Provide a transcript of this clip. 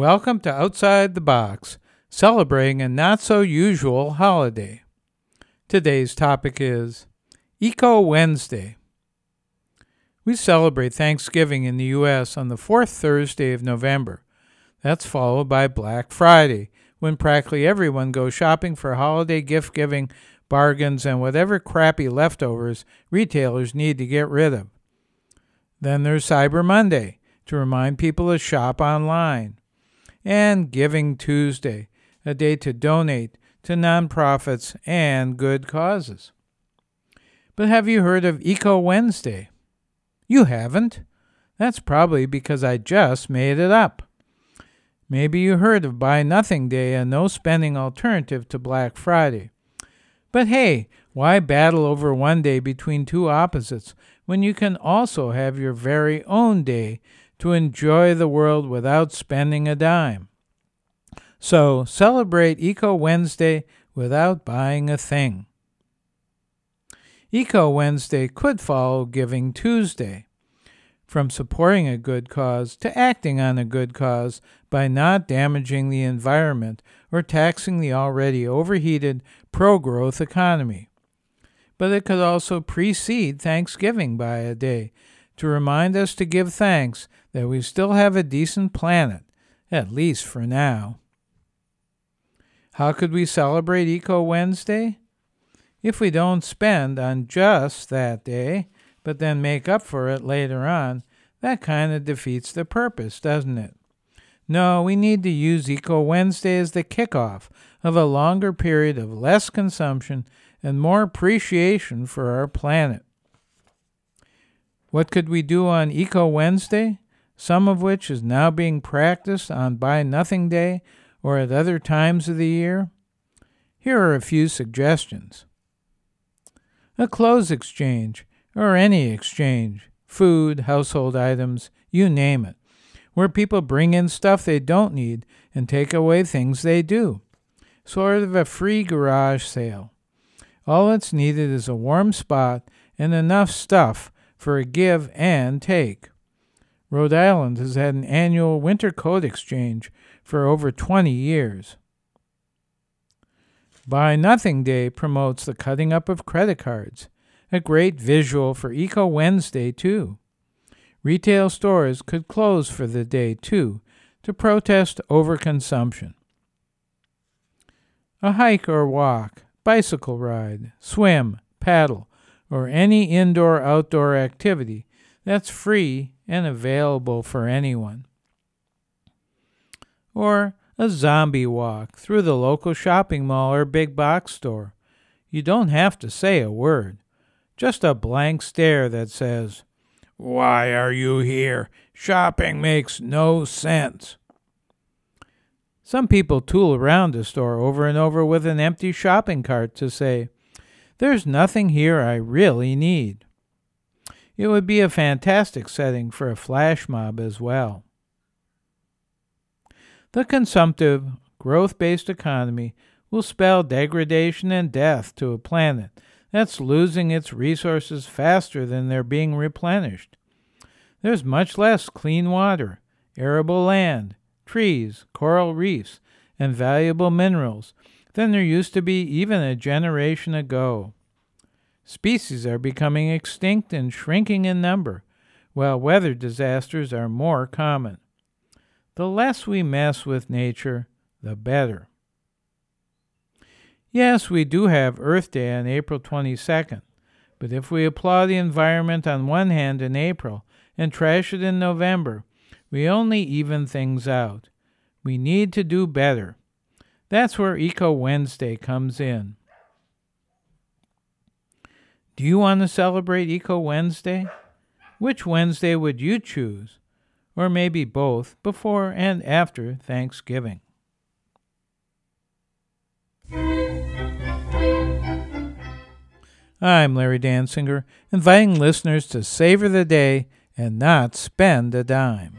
Welcome to Outside the Box, celebrating a not so usual holiday. Today's topic is Eco Wednesday. We celebrate Thanksgiving in the U.S. on the fourth Thursday of November. That's followed by Black Friday, when practically everyone goes shopping for holiday gift giving, bargains, and whatever crappy leftovers retailers need to get rid of. Then there's Cyber Monday to remind people to shop online. And Giving Tuesday, a day to donate to nonprofits and good causes. But have you heard of Eco Wednesday? You haven't? That's probably because I just made it up. Maybe you heard of Buy Nothing Day, a no spending alternative to Black Friday. But hey, why battle over one day between two opposites when you can also have your very own day to enjoy the world without spending a dime? So celebrate Eco Wednesday without buying a thing. Eco Wednesday could follow Giving Tuesday from supporting a good cause to acting on a good cause by not damaging the environment or taxing the already overheated pro growth economy. But it could also precede Thanksgiving by a day to remind us to give thanks that we still have a decent planet, at least for now. How could we celebrate Eco Wednesday? If we don't spend on just that day, but then make up for it later on, that kind of defeats the purpose, doesn't it? No, we need to use Eco Wednesday as the kickoff of a longer period of less consumption and more appreciation for our planet. What could we do on Eco Wednesday? Some of which is now being practiced on Buy Nothing Day or at other times of the year? Here are a few suggestions. A clothes exchange or any exchange, food, household items, you name it, where people bring in stuff they don't need and take away things they do. Sort of a free garage sale. All that's needed is a warm spot and enough stuff for a give and take. Rhode Island has had an annual winter coat exchange for over 20 years. Buy Nothing Day promotes the cutting up of credit cards a great visual for Eco Wednesday, too. Retail stores could close for the day, too, to protest overconsumption. A hike or walk, bicycle ride, swim, paddle, or any indoor outdoor activity that's free and available for anyone. Or a zombie walk through the local shopping mall or big box store. You don't have to say a word. Just a blank stare that says, Why are you here? Shopping makes no sense. Some people tool around the store over and over with an empty shopping cart to say, There's nothing here I really need. It would be a fantastic setting for a flash mob as well. The consumptive, growth based economy will spell degradation and death to a planet that's losing its resources faster than they're being replenished. There's much less clean water, arable land, trees, coral reefs, and valuable minerals than there used to be even a generation ago. Species are becoming extinct and shrinking in number, while weather disasters are more common. The less we mess with nature, the better. Yes, we do have Earth Day on April 22nd, but if we applaud the environment on one hand in April and trash it in November, we only even things out. We need to do better. That's where Eco Wednesday comes in. Do you want to celebrate Eco Wednesday? Which Wednesday would you choose? Or maybe both, before and after Thanksgiving. I'm Larry Dansinger, inviting listeners to savor the day and not spend a dime.